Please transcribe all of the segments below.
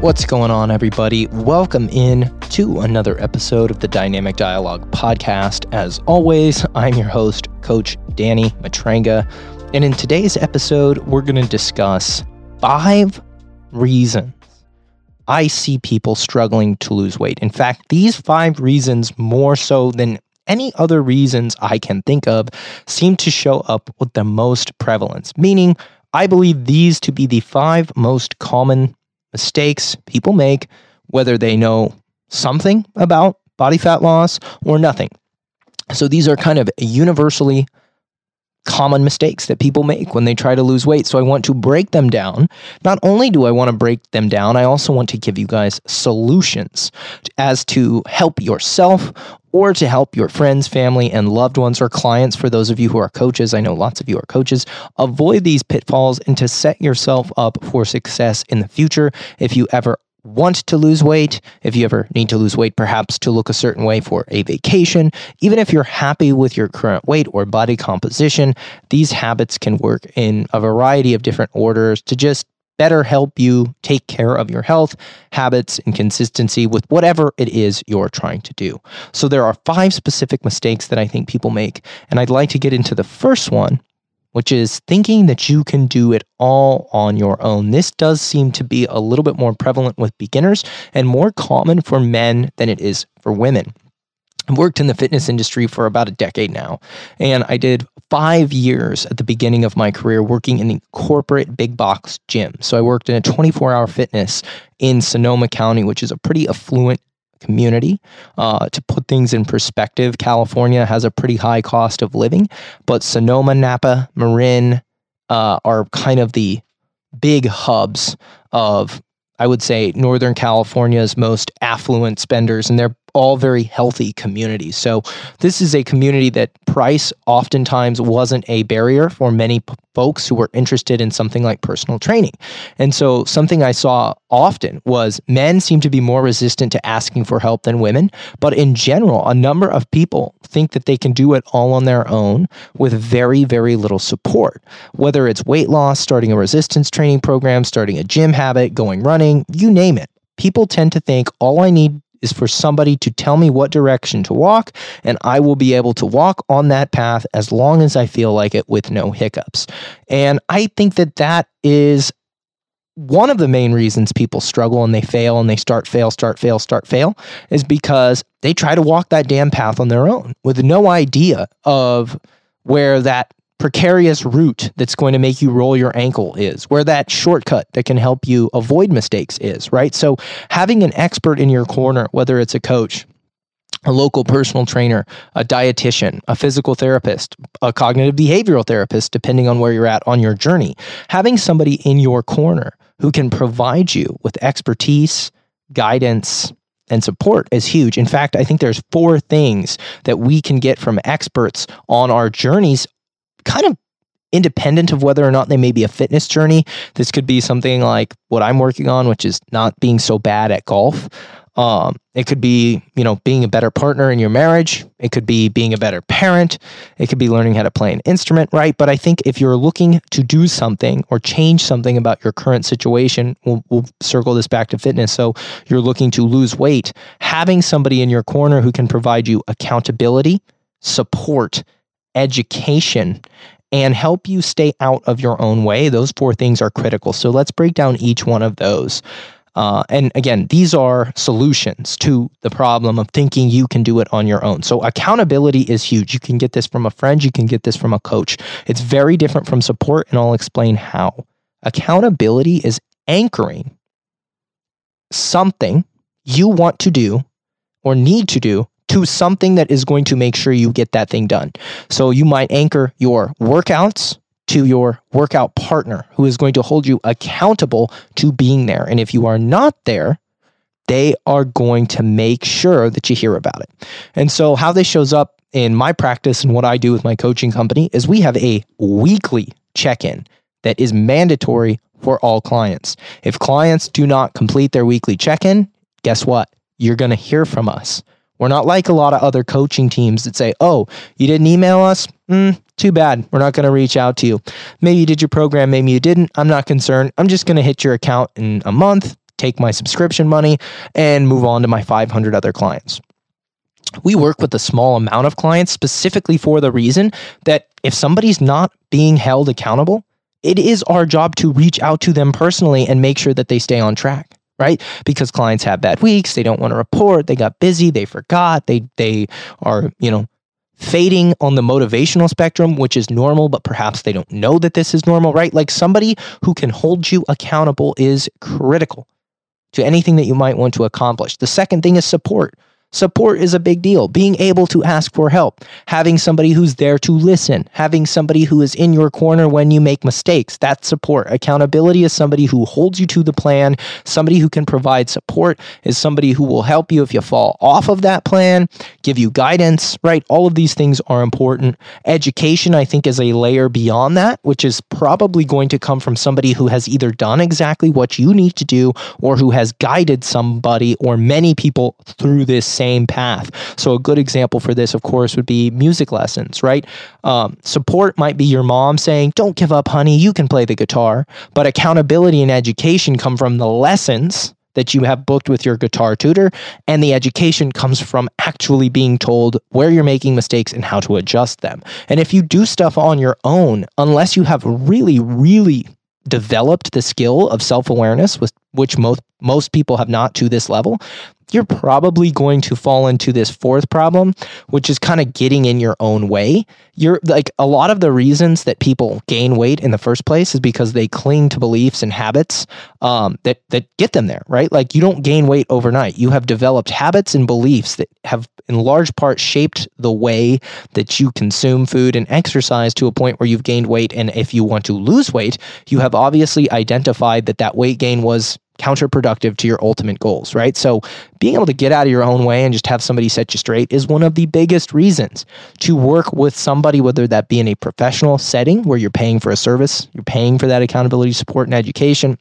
What's going on, everybody? Welcome in to another episode of the Dynamic Dialogue podcast. As always, I'm your host, Coach Danny Matranga. And in today's episode, we're going to discuss five reasons I see people struggling to lose weight. In fact, these five reasons, more so than any other reasons I can think of, seem to show up with the most prevalence, meaning I believe these to be the five most common mistakes people make, whether they know something about body fat loss or nothing. So these are kind of universally common mistakes that people make when they try to lose weight. So I want to break them down. Not only do I want to break them down, I also want to give you guys solutions as to help yourself or to help your friends, family, and loved ones or clients. For those of you who are coaches, I know lots of you are coaches, avoid these pitfalls and to set yourself up for success in the future if you ever want to lose weight, if you ever need to lose weight, perhaps to look a certain way for a vacation, even if you're happy with your current weight or body composition, these habits can work in a variety of different orders to just better help you take care of your health, habits, and consistency with whatever it is you're trying to do. So, there are five specific mistakes that I think people make. And I'd like to get into the first one, which is thinking that you can do it all on your own. This does seem to be a little bit more prevalent with beginners and more common for men than it is for women. I've worked in the fitness industry for about a decade now, and I did five years at the beginning of my career working in the corporate big box gym. So I worked in a 24 hour fitness in Sonoma County, which is a pretty affluent community. Uh, to put things in perspective, California has a pretty high cost of living, but Sonoma, Napa, Marin uh, are kind of the big hubs of, I would say, Northern California's most affluent spenders, and they're all very healthy communities. So this is a community that price oftentimes wasn't a barrier for many p- folks who were interested in something like personal training. And so something I saw often was men seem to be more resistant to asking for help than women, but in general, a number of people think that they can do it all on their own with very very little support. Whether it's weight loss, starting a resistance training program, starting a gym habit, going running, you name it. People tend to think all I need is for somebody to tell me what direction to walk, and I will be able to walk on that path as long as I feel like it with no hiccups. And I think that that is one of the main reasons people struggle and they fail and they start, fail, start, fail, start, fail is because they try to walk that damn path on their own with no idea of where that precarious route that's going to make you roll your ankle is, where that shortcut that can help you avoid mistakes is, right? So having an expert in your corner, whether it's a coach, a local personal trainer, a dietitian, a physical therapist, a cognitive behavioral therapist, depending on where you're at on your journey, having somebody in your corner who can provide you with expertise, guidance, and support is huge. In fact, I think there's four things that we can get from experts on our journeys kind of independent of whether or not they may be a fitness journey. This could be something like what I'm working on, which is not being so bad at golf. Um, it could be, you know, being a better partner in your marriage. It could be being a better parent. It could be learning how to play an instrument, right? But I think if you're looking to do something or change something about your current situation, we'll, we'll circle this back to fitness. So you're looking to lose weight, having somebody in your corner who can provide you accountability, support, education, and help you stay out of your own way. Those four things are critical. So let's break down each one of those. Uh, and again, these are solutions to the problem of thinking you can do it on your own. So, accountability is huge. You can get this from a friend, you can get this from a coach. It's very different from support, and I'll explain how. Accountability is anchoring something you want to do or need to do to something that is going to make sure you get that thing done. So you might anchor your workouts to your workout partner who is going to hold you accountable to being there. And if you are not there, they are going to make sure that you hear about it. And so how this shows up in my practice and what I do with my coaching company is we have a weekly check-in that is mandatory for all clients. If clients do not complete their weekly check-in, guess what? You're going to hear from us. We're not like a lot of other coaching teams that say, oh, you didn't email us? Mm, too bad. We're not going to reach out to you. Maybe you did your program, maybe you didn't. I'm not concerned. I'm just going to hit your account in a month, take my subscription money and move on to my 500 other clients. We work with a small amount of clients specifically for the reason that if somebody's not being held accountable, it is our job to reach out to them personally and make sure that they stay on track right? Because clients have bad weeks they don't want to report they got busy they forgot they they are you know fading on the motivational spectrum which is normal but perhaps they don't know that this is normal right? Like somebody who can hold you accountable is critical to anything that you might want to accomplish. The second thing is support Support is a big deal. Being able to ask for help, having somebody who's there to listen, having somebody who is in your corner when you make mistakes. That's support. Accountability is somebody who holds you to the plan. Somebody who can provide support is somebody who will help you if you fall off of that plan, give you guidance, right? All of these things are important. Education, I think, is a layer beyond that, which is probably going to come from somebody who has either done exactly what you need to do or who has guided somebody or many people through this same path. So, a good example for this, of course, would be music lessons, right? Um, support might be your mom saying, Don't give up, honey, you can play the guitar. But accountability and education come from the lessons that you have booked with your guitar tutor, and the education comes from actually being told where you're making mistakes and how to adjust them. And if you do stuff on your own, unless you have really, really developed the skill of self-awareness which most most people have not to this level you're probably going to fall into this fourth problem, which is kind of getting in your own way. You're like a lot of the reasons that people gain weight in the first place is because they cling to beliefs and habits um, that that get them there, right? Like you don't gain weight overnight. You have developed habits and beliefs that have, in large part, shaped the way that you consume food and exercise to a point where you've gained weight. And if you want to lose weight, you have obviously identified that that weight gain was counterproductive to your ultimate goals, right? So being able to get out of your own way and just have somebody set you straight is one of the biggest reasons to work with somebody, whether that be in a professional setting where you're paying for a service, you're paying for that accountability support and education,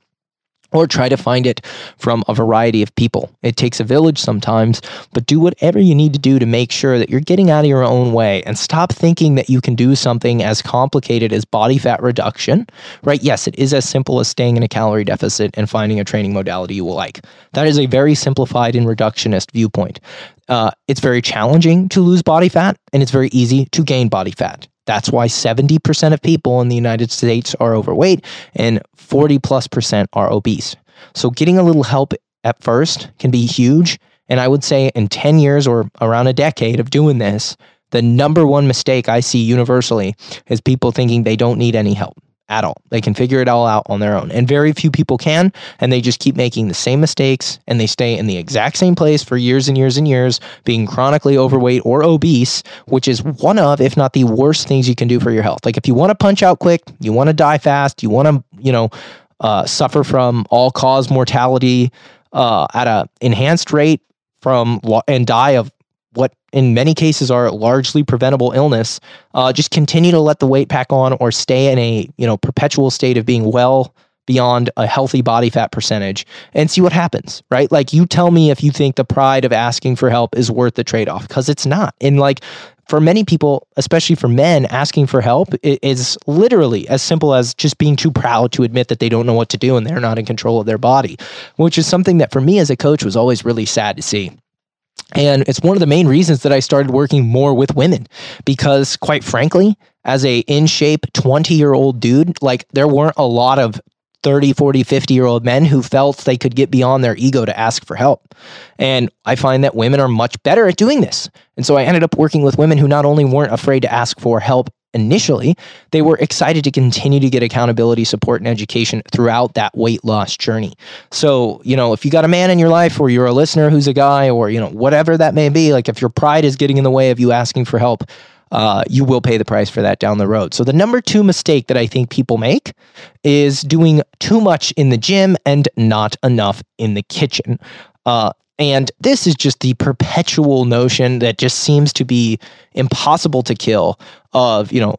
or try to find it from a variety of people. It takes a village sometimes, but do whatever you need to do to make sure that you're getting out of your own way and stop thinking that you can do something as complicated as body fat reduction, right? Yes, it is as simple as staying in a calorie deficit and finding a training modality you will like. That is a very simplified and reductionist viewpoint. Uh, it's very challenging to lose body fat and it's very easy to gain body fat. That's why 70% of people in the United States are overweight and 40 plus percent are obese. So getting a little help at first can be huge. And I would say in 10 years or around a decade of doing this, the number one mistake I see universally is people thinking they don't need any help at all. They can figure it all out on their own. And very few people can. And they just keep making the same mistakes and they stay in the exact same place for years and years and years, being chronically overweight or obese, which is one of, if not the worst things you can do for your health. Like if you want to punch out quick, you want to die fast, you want to, you know, uh, suffer from all cause mortality uh, at a enhanced rate from and die of what in many cases are largely preventable illness, uh, just continue to let the weight pack on or stay in a you know perpetual state of being well beyond a healthy body fat percentage and see what happens, right? Like you tell me if you think the pride of asking for help is worth the trade off because it's not. And like for many people, especially for men, asking for help is literally as simple as just being too proud to admit that they don't know what to do and they're not in control of their body, which is something that for me as a coach was always really sad to see. And it's one of the main reasons that I started working more with women because quite frankly, as a in shape 20 year old dude, like there weren't a lot of 30, 40, 50 year old men who felt they could get beyond their ego to ask for help. And I find that women are much better at doing this. And so I ended up working with women who not only weren't afraid to ask for help initially, they were excited to continue to get accountability, support, and education throughout that weight loss journey. So, you know, if you got a man in your life or you're a listener who's a guy or, you know, whatever that may be, like if your pride is getting in the way of you asking for help, uh, you will pay the price for that down the road. So, the number two mistake that I think people make is doing too much in the gym and not enough in the kitchen. Uh, and this is just the perpetual notion that just seems to be impossible to kill of, you know,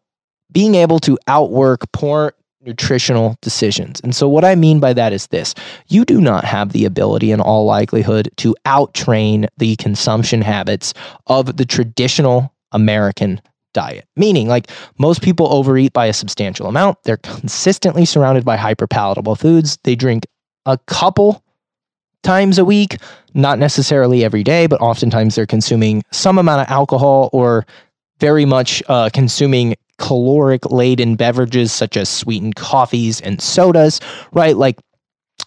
being able to outwork poor nutritional decisions. And so what I mean by that is this. You do not have the ability in all likelihood to outtrain the consumption habits of the traditional American diet. Meaning, like most people overeat by a substantial amount. They're consistently surrounded by hyperpalatable foods. They drink a couple times a week, not necessarily every day, but oftentimes they're consuming some amount of alcohol or very much uh, consuming caloric laden beverages such as sweetened coffees and sodas, right? Like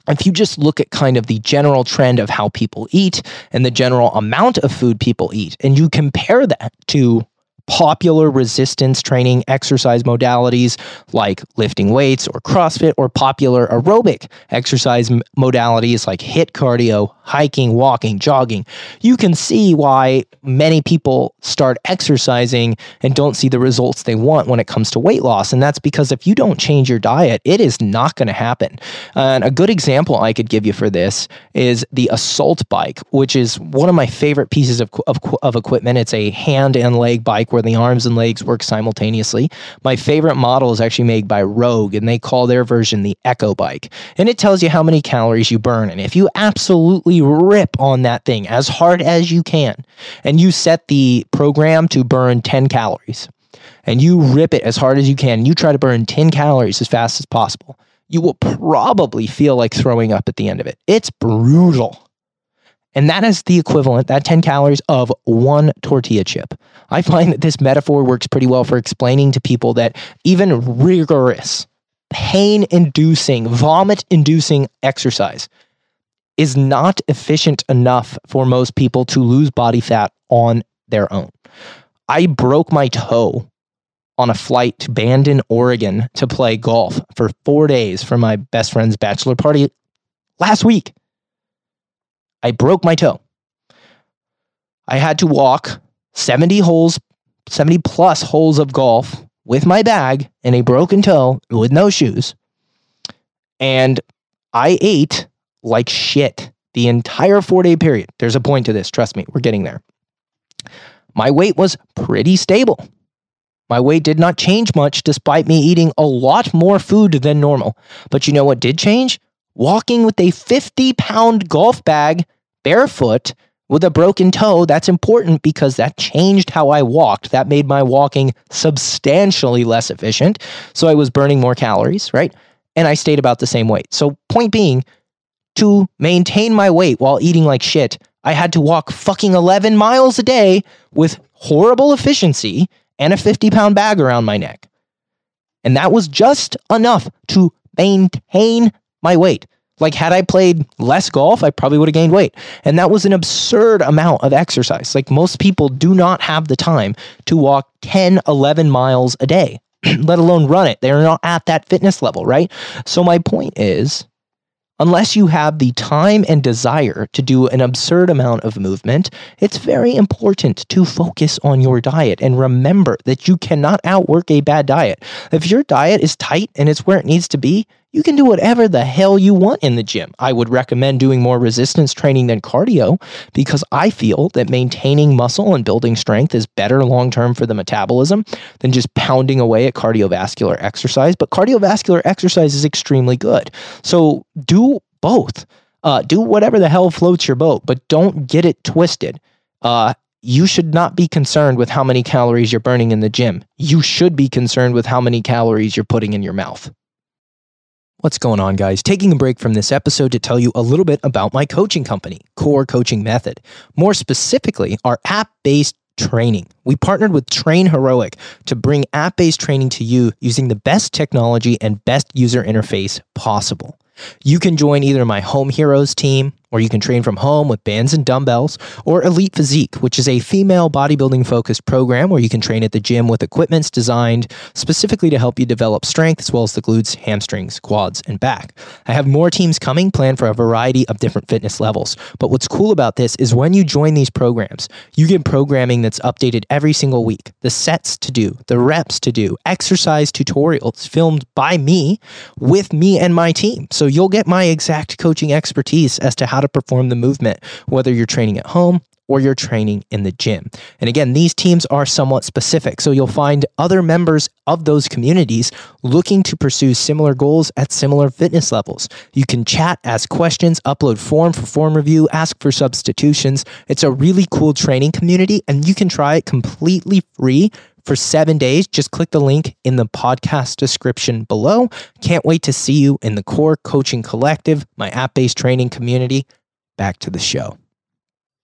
if you just look at kind of the general trend of how people eat and the general amount of food people eat, and you compare that to popular resistance training exercise modalities like lifting weights or CrossFit or popular aerobic exercise modalities like HIIT cardio, hiking, walking, jogging, you can see why many people start exercising and don't see the results they want when it comes to weight loss. And that's because if you don't change your diet, it is not going to happen. And a good example I could give you for this is the Assault bike, which is one of my favorite pieces of, of, of equipment. It's a hand and leg bike where the arms and legs work simultaneously. My favorite model is actually made by Rogue, and they call their version the Echo bike. And it tells you how many calories you burn. And if you absolutely rip on that thing as hard as you can, and you set the program to burn 10 calories, and you rip it as hard as you can, you try to burn 10 calories as fast as possible, you will probably feel like throwing up at the end of it. It's brutal. And that is the equivalent, that 10 calories of one tortilla chip. I find that this metaphor works pretty well for explaining to people that even rigorous, pain inducing, vomit inducing exercise is not efficient enough for most people to lose body fat on their own. I broke my toe on a flight to Bandon, Oregon to play golf for four days for my best friend's bachelor party last week. I broke my toe. I had to walk 70 holes, 70 plus holes of golf with my bag and a broken toe with no shoes. And I ate like shit the entire four day period. There's a point to this. Trust me, we're getting there. My weight was pretty stable. My weight did not change much despite me eating a lot more food than normal. But you know what did change? Walking with a 50 pound golf bag barefoot with a broken toe, that's important because that changed how I walked. That made my walking substantially less efficient. So I was burning more calories, right? And I stayed about the same weight. So, point being, to maintain my weight while eating like shit, I had to walk fucking 11 miles a day with horrible efficiency and a 50 pound bag around my neck. And that was just enough to maintain my weight. Like, had I played less golf, I probably would have gained weight. And that was an absurd amount of exercise. Like, most people do not have the time to walk 10, 11 miles a day, let alone run it. They're not at that fitness level, right? So, my point is Unless you have the time and desire to do an absurd amount of movement, it's very important to focus on your diet and remember that you cannot outwork a bad diet. If your diet is tight and it's where it needs to be, you can do whatever the hell you want in the gym. I would recommend doing more resistance training than cardio because I feel that maintaining muscle and building strength is better long term for the metabolism than just pounding away at cardiovascular exercise. But cardiovascular exercise is extremely good. So do both. Uh, do whatever the hell floats your boat, but don't get it twisted. Uh, you should not be concerned with how many calories you're burning in the gym. You should be concerned with how many calories you're putting in your mouth. What's going on, guys? Taking a break from this episode to tell you a little bit about my coaching company, Core Coaching Method. More specifically, our app based training. We partnered with TrainHeroic to bring app based training to you using the best technology and best user interface possible. You can join either my Home Heroes team, or you can train from home with bands and dumbbells, or Elite Physique, which is a female bodybuilding focused program where you can train at the gym with equipments designed specifically to help you develop strength as well as the glutes, hamstrings, quads, and back. I have more teams coming planned for a variety of different fitness levels. But what's cool about this is when you join these programs, you get programming that's updated every single week, the sets to do, the reps to do, exercise tutorials filmed by me with me and my team. So you'll get my exact coaching expertise as to to perform the movement, whether you're training at home or you're training in the gym. And again, these teams are somewhat specific. So you'll find other members of those communities looking to pursue similar goals at similar fitness levels. You can chat, ask questions, upload form for form review, ask for substitutions. It's a really cool training community and you can try it completely free for seven days. Just click the link in the podcast description below. Can't wait to see you in the Core Coaching Collective, my app based training community back to the show.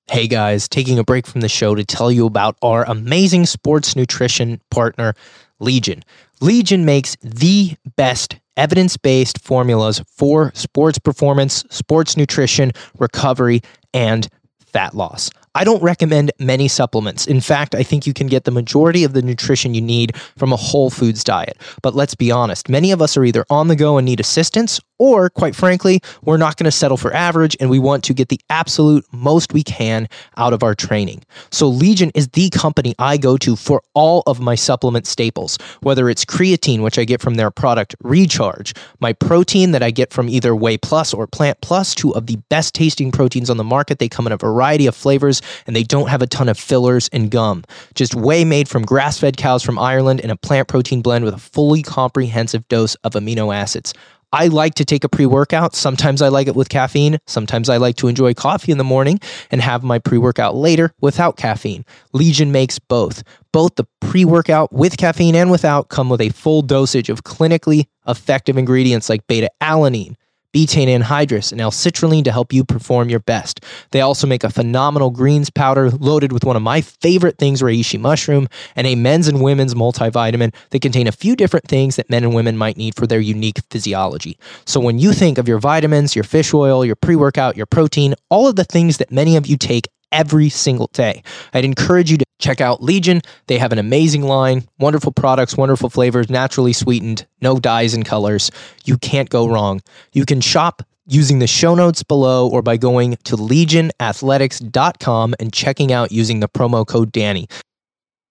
Hey guys, taking a break from the show to tell you about our amazing sports nutrition partner, Legion. Legion makes the best evidence based formulas for sports performance, sports nutrition, recovery, and fat loss. I don't recommend many supplements. In fact, I think you can get the majority of the nutrition you need from a whole foods diet. But let's be honest, many of us are either on the go and need assistance, or quite frankly, we're not going to settle for average and we want to get the absolute most we can out of our training. So, Legion is the company I go to for all of my supplement staples, whether it's creatine, which I get from their product Recharge, my protein that I get from either Whey Plus or Plant Plus, two of the best tasting proteins on the market. They come in a variety of flavors and they don't have a ton of fillers and gum. Just whey made from grass fed cows from Ireland and a plant protein blend with a fully comprehensive dose of amino acids. I like to take a pre workout. Sometimes I like it with caffeine. Sometimes I like to enjoy coffee in the morning and have my pre workout later without caffeine. Legion makes both. Both the pre workout with caffeine and without come with a full dosage of clinically effective ingredients like beta alanine, betaine anhydrous, and L-citrulline to help you perform your best. They also make a phenomenal greens powder loaded with one of my favorite things, reishi mushroom, and a men's and women's multivitamin that contain a few different things that men and women might need for their unique physiology. So when you think of your vitamins, your fish oil, your pre-workout, your protein, all of the things that many of you take every single day. I'd encourage you to check out Legion. They have an amazing line, wonderful products, wonderful flavors, naturally sweetened, no dyes and colors. You can't go wrong. You can shop using the show notes below or by going to legionathletics.com and checking out using the promo code Danny.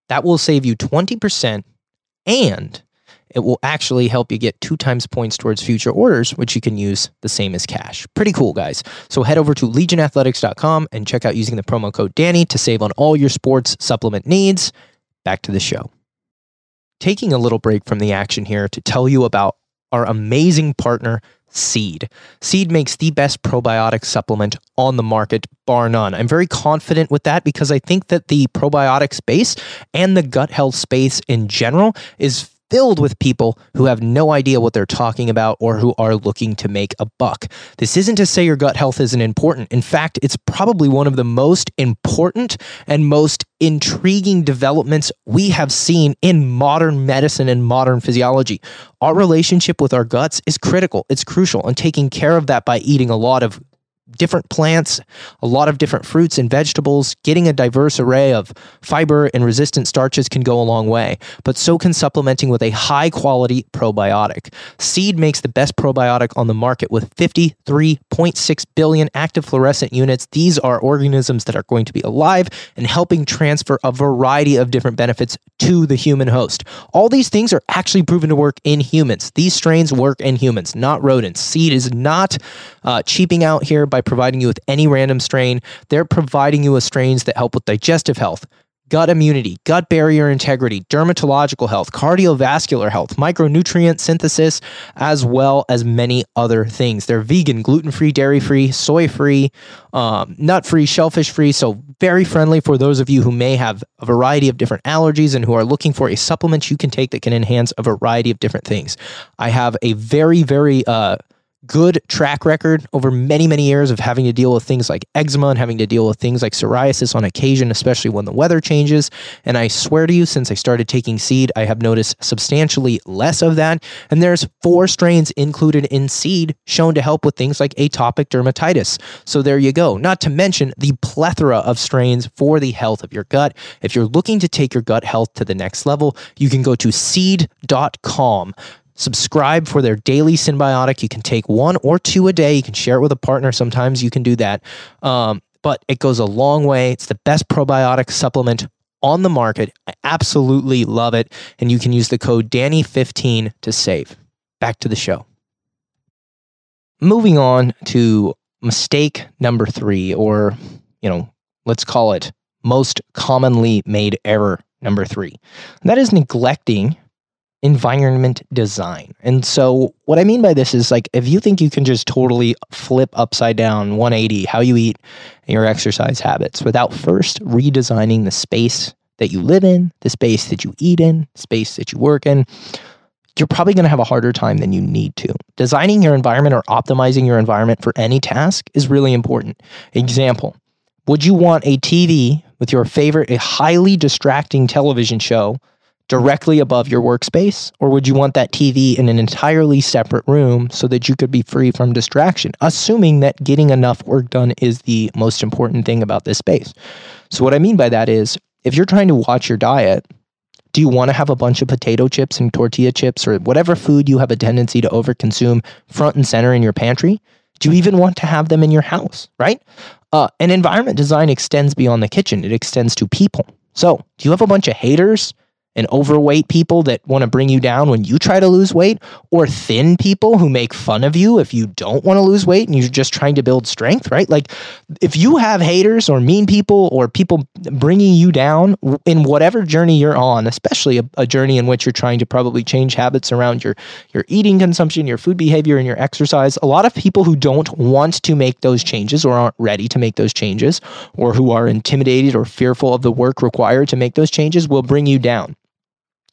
That will save you 20% and it will actually help you get two times points towards future orders, which you can use the same as cash. Pretty cool, guys. So head over to legionathletics.com and check out using the promo code Danny to save on all your sports supplement needs. Back to the show. Taking a little break from the action here to tell you about our amazing partner, Seed. Seed makes the best probiotic supplement on the market, bar none. I'm very confident with that because I think that the probiotic space and the gut health space in general is filled with people who have no idea what they're talking about or who are looking to make a buck. This isn't to say your gut health isn't important. In fact, it's probably one of the most important and most intriguing developments we have seen in modern medicine and modern physiology. Our relationship with our guts is critical, it's crucial, and taking care of that by eating a lot of different plants, a lot of different fruits and vegetables. Getting a diverse array of fiber and resistant starches can go a long way, but so can supplementing with a high quality probiotic. Seed makes the best probiotic on the market with 53.6 billion active fluorescent units. These are organisms that are going to be alive and helping transfer a variety of different benefits to the human host. All these things are actually proven to work in humans. These strains work in humans, not rodents. Seed is not uh, cheaping out here by providing you with any random strain. They're providing you with strains that help with digestive health, gut immunity, gut barrier integrity, dermatological health, cardiovascular health, micronutrient synthesis, as well as many other things. They're vegan, gluten free, dairy free, soy free, um, nut free, shellfish free. So, very friendly for those of you who may have a variety of different allergies and who are looking for a supplement you can take that can enhance a variety of different things. I have a very, very, uh, good track record over many, many years of having to deal with things like eczema and having to deal with things like psoriasis on occasion, especially when the weather changes. And I swear to you, since I started taking seed, I have noticed substantially less of that. And there's four strains included in seed shown to help with things like atopic dermatitis. So there you go. Not to mention the plethora of strains for the health of your gut. If you're looking to take your gut health to the next level, you can go to seed.com subscribe for their daily Synbiotic. You can take one or two a day. You can share it with a partner. Sometimes you can do that. Um, but it goes a long way. It's the best probiotic supplement on the market. I absolutely love it. And you can use the code Danny15 to save. Back to the show. Moving on to mistake number three, or, you know, let's call it most commonly made error number three. And that is neglecting environment design. And so, what I mean by this is like if you think you can just totally flip upside down 180 how you eat and your exercise habits without first redesigning the space that you live in, the space that you eat in, space that you work in, you're probably going to have a harder time than you need to. Designing your environment or optimizing your environment for any task is really important. Example Would you want a TV with your favorite, a highly distracting television show directly above your workspace? Or would you want that TV in an entirely separate room so that you could be free from distraction, assuming that getting enough work done is the most important thing about this space? So, what I mean by that is if you're trying to watch your diet, do you want to have a bunch of potato chips and tortilla chips or whatever food you have a tendency to overconsume front and center in your pantry? Do you even want to have them in your house, right? Uh, and environment design extends beyond the kitchen, it extends to people. So, do you have a bunch of haters and overweight people that want to bring you down when you try to lose weight, or thin people who make fun of you if you don't want to lose weight and you're just trying to build strength, right? Like, if you have haters or mean people or people bringing you down in whatever journey you're on, especially a, a journey in which you're trying to probably change habits around your your eating consumption, your food behavior, and your exercise, a lot of people who don't want to make those changes or aren't ready to make those changes, or who are intimidated or fearful of the work required to make those changes, will bring you down.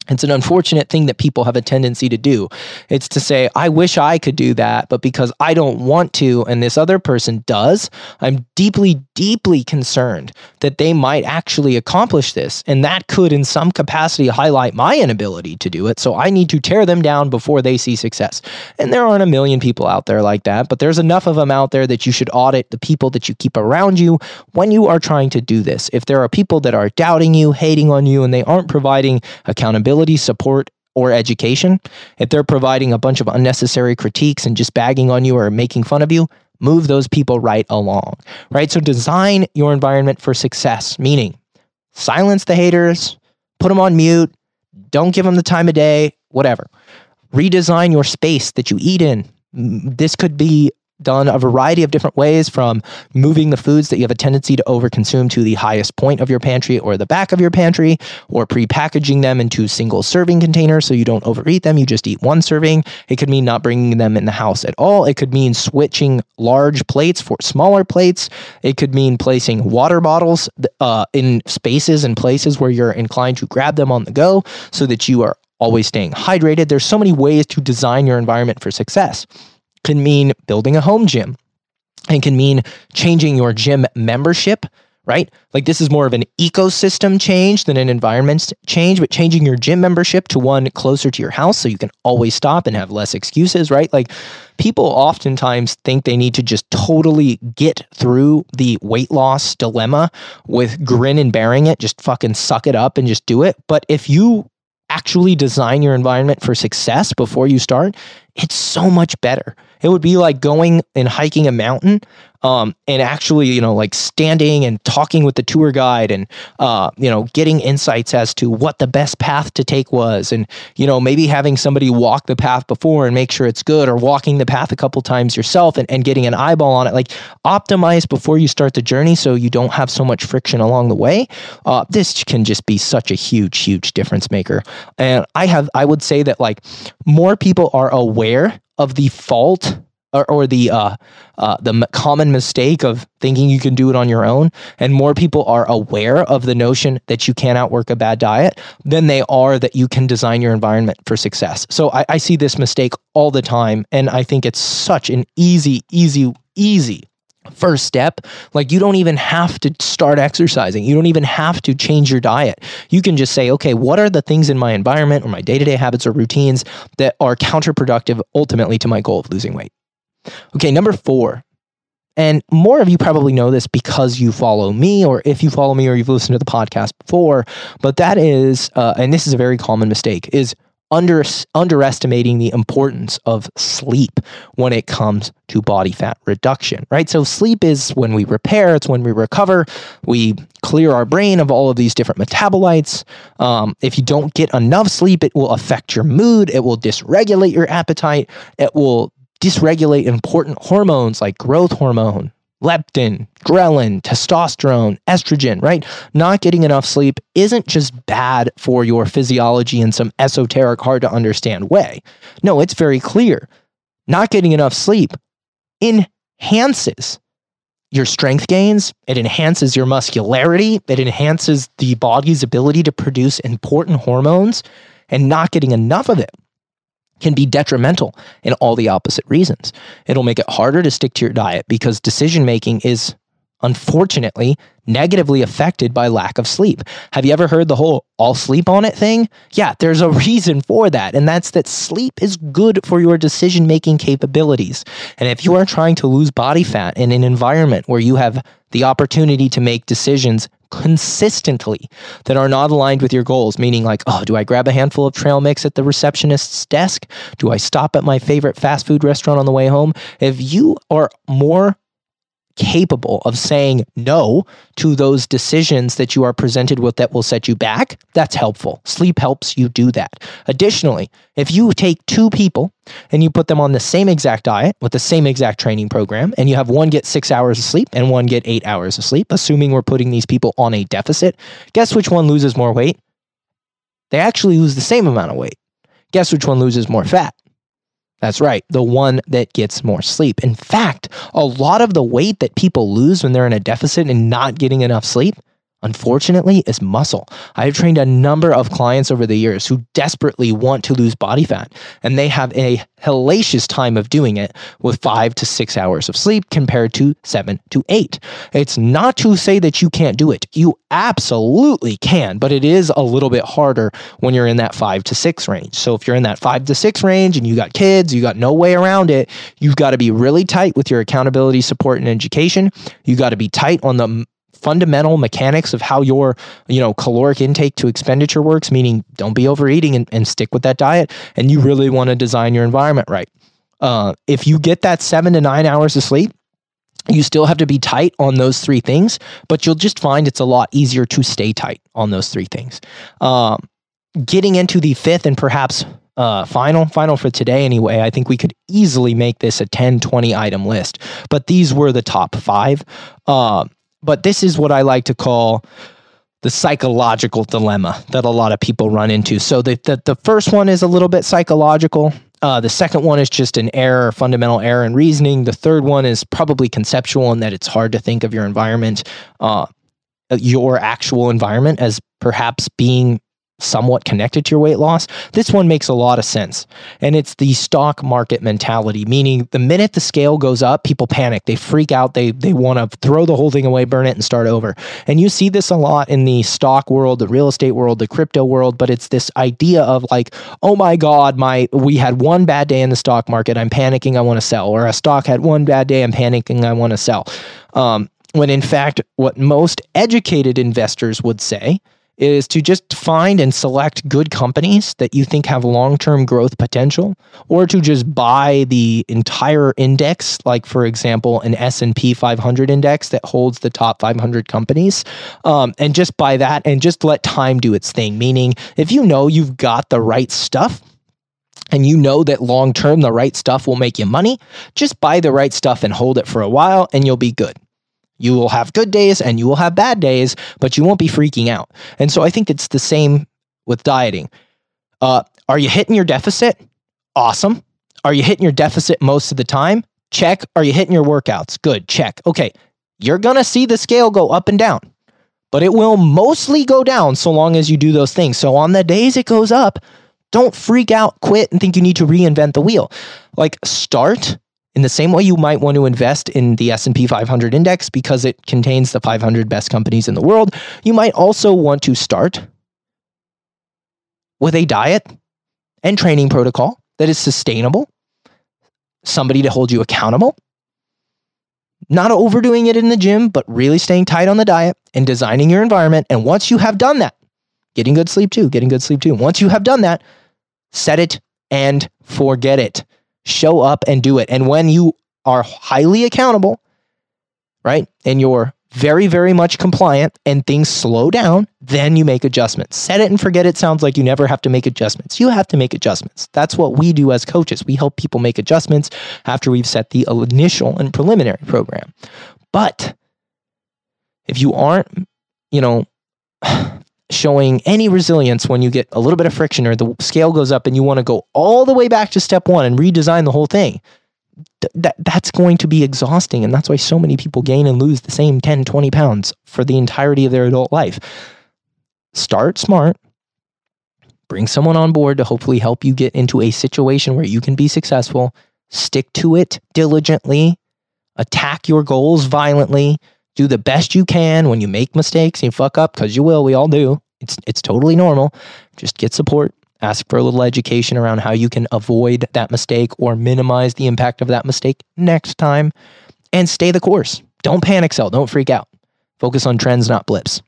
It's an unfortunate thing that people have a tendency to do. It's to say, I wish I could do that, but because I don't want to and this other person does, I'm deeply, deeply concerned that they might actually accomplish this. And that could, in some capacity, highlight my inability to do it. So I need to tear them down before they see success. And there aren't a million people out there like that, but there's enough of them out there that you should audit the people that you keep around you when you are trying to do this. If there are people that are doubting you, hating on you, and they aren't providing accountability, support, or education, if they're providing a bunch of unnecessary critiques and just bagging on you or making fun of you, move those people right along, right? So design your environment for success, meaning silence the haters, put them on mute, don't give them the time of day, whatever. Redesign your space that you eat in. This could be done a variety of different ways from moving the foods that you have a tendency to overconsume to the highest point of your pantry or the back of your pantry, or pre-packaging them into single serving containers so you don't overeat them, you just eat one serving. It could mean not bringing them in the house at all. It could mean switching large plates for smaller plates. It could mean placing water bottles uh, in spaces and places where you're inclined to grab them on the go so that you are always staying hydrated. There's so many ways to design your environment for success can mean building a home gym and can mean changing your gym membership right? Like this is more of an ecosystem change than an environment change, but changing your gym membership to one closer to your house so you can always stop and have less excuses, right? Like people oftentimes think they need to just totally get through the weight loss dilemma with grin and bearing it, just fucking suck it up and just do it. But if you actually design your environment for success before you start, it's so much better. It would be like going and hiking a mountain um, and actually, you know, like standing and talking with the tour guide and, uh, you know, getting insights as to what the best path to take was. And, you know, maybe having somebody walk the path before and make sure it's good or walking the path a couple times yourself and, and getting an eyeball on it. Like optimize before you start the journey so you don't have so much friction along the way. Uh, this can just be such a huge, huge difference maker. And I have, I would say that like more people are aware of the fault or, or the uh, uh, the common mistake of thinking you can do it on your own, and more people are aware of the notion that you can outwork a bad diet than they are that you can design your environment for success. So I, I see this mistake all the time, and I think it's such an easy, easy, easy first step. Like you don't even have to start exercising. You don't even have to change your diet. You can just say, okay, what are the things in my environment or my day to day habits or routines that are counterproductive ultimately to my goal of losing weight? Okay, number four. And more of you probably know this because you follow me, or if you follow me or you've listened to the podcast before, but that is, uh, and this is a very common mistake, is under, underestimating the importance of sleep when it comes to body fat reduction, right? So, sleep is when we repair, it's when we recover, we clear our brain of all of these different metabolites. Um, if you don't get enough sleep, it will affect your mood, it will dysregulate your appetite, it will dysregulate important hormones like growth hormone, leptin, ghrelin, testosterone, estrogen, right? Not getting enough sleep isn't just bad for your physiology in some esoteric, hard to understand way. No, it's very clear. Not getting enough sleep enhances your strength gains, it enhances your muscularity, it enhances the body's ability to produce important hormones, and not getting enough of it can be detrimental in all the opposite reasons. It'll make it harder to stick to your diet because decision making is unfortunately negatively affected by lack of sleep. Have you ever heard the whole all sleep on it thing? Yeah, there's a reason for that, and that's that sleep is good for your decision making capabilities. And if you are trying to lose body fat in an environment where you have the opportunity to make decisions consistently that are not aligned with your goals, meaning like, oh, do I grab a handful of trail mix at the receptionist's desk? Do I stop at my favorite fast food restaurant on the way home? If you are more capable of saying no to those decisions that you are presented with that will set you back, that's helpful. Sleep helps you do that. Additionally, if you take two people and you put them on the same exact diet with the same exact training program, and you have one get six hours of sleep and one get eight hours of sleep, assuming we're putting these people on a deficit, guess which one loses more weight? They actually lose the same amount of weight. Guess which one loses more fat? That's right, the one that gets more sleep. In fact, a lot of the weight that people lose when they're in a deficit and not getting enough sleep unfortunately, is muscle. I have trained a number of clients over the years who desperately want to lose body fat, and they have a hellacious time of doing it with five to six hours of sleep compared to seven to eight. It's not to say that you can't do it. You absolutely can, but it is a little bit harder when you're in that five to six range. So if you're in that five to six range and you got kids, you got no way around it, you've got to be really tight with your accountability, support, and education. You got to be tight on the fundamental mechanics of how your you know caloric intake to expenditure works meaning don't be overeating and, and stick with that diet and you really want to design your environment right. Uh, if you get that seven to nine hours of sleep you still have to be tight on those three things but you'll just find it's a lot easier to stay tight on those three things. Um, getting into the fifth and perhaps uh, final final for today anyway i think we could easily make this a 10 20 item list but these were the top five. Uh, but this is what I like to call the psychological dilemma that a lot of people run into. So the the, the first one is a little bit psychological. Uh, the second one is just an error, fundamental error in reasoning. The third one is probably conceptual in that it's hard to think of your environment, uh, your actual environment, as perhaps being somewhat connected to your weight loss, this one makes a lot of sense. And it's the stock market mentality, meaning the minute the scale goes up, people panic, they freak out, they they want to throw the whole thing away, burn it and start over. And you see this a lot in the stock world, the real estate world, the crypto world, but it's this idea of like, "Oh my god, my we had one bad day in the stock market, I'm panicking, I want to sell." Or a stock had one bad day, I'm panicking, I want to sell. Um, when in fact, what most educated investors would say is to just find and select good companies that you think have long-term growth potential or to just buy the entire index like for example an s&p 500 index that holds the top 500 companies um, and just buy that and just let time do its thing meaning if you know you've got the right stuff and you know that long term the right stuff will make you money, just buy the right stuff and hold it for a while and you'll be good. You will have good days and you will have bad days, but you won't be freaking out. And so I think it's the same with dieting. Uh, are you hitting your deficit? Awesome. Are you hitting your deficit most of the time? Check. Are you hitting your workouts? Good. Check. Okay. You're going to see the scale go up and down, but it will mostly go down so long as you do those things. So on the days it goes up, don't freak out, quit, and think you need to reinvent the wheel. Like start in the same way you might want to invest in the S&P 500 index because it contains the 500 best companies in the world, you might also want to start with a diet and training protocol that is sustainable, somebody to hold you accountable, not overdoing it in the gym, but really staying tight on the diet and designing your environment. And once you have done that, getting good sleep too, getting good sleep too. Once you have done that, set it and forget it show up and do it. And when you are highly accountable, right, and you're very, very much compliant and things slow down, then you make adjustments. Set it and forget it sounds like you never have to make adjustments. You have to make adjustments. That's what we do as coaches. We help people make adjustments after we've set the initial and preliminary program. But if you aren't, you know, showing any resilience when you get a little bit of friction or the scale goes up and you want to go all the way back to step one and redesign the whole thing, th- that, that's going to be exhausting. And that's why so many people gain and lose the same 10, 20 pounds for the entirety of their adult life. Start smart, bring someone on board to hopefully help you get into a situation where you can be successful. Stick to it diligently, attack your goals violently, do the best you can when you make mistakes and you fuck up because you will. We all do. It's it's totally normal. Just get support. Ask for a little education around how you can avoid that mistake or minimize the impact of that mistake next time, and stay the course. Don't panic sell. Don't freak out. Focus on trends, not blips.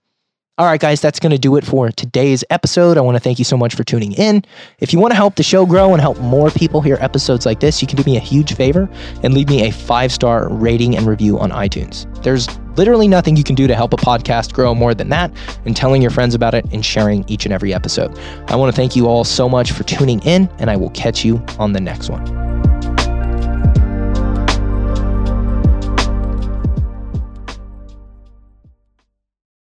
All right, guys, that's going to do it for today's episode. I want to thank you so much for tuning in. If you want to help the show grow and help more people hear episodes like this, you can do me a huge favor and leave me a five star rating and review on iTunes. There's literally nothing you can do to help a podcast grow more than that and telling your friends about it and sharing each and every episode. I want to thank you all so much for tuning in, and I will catch you on the next one.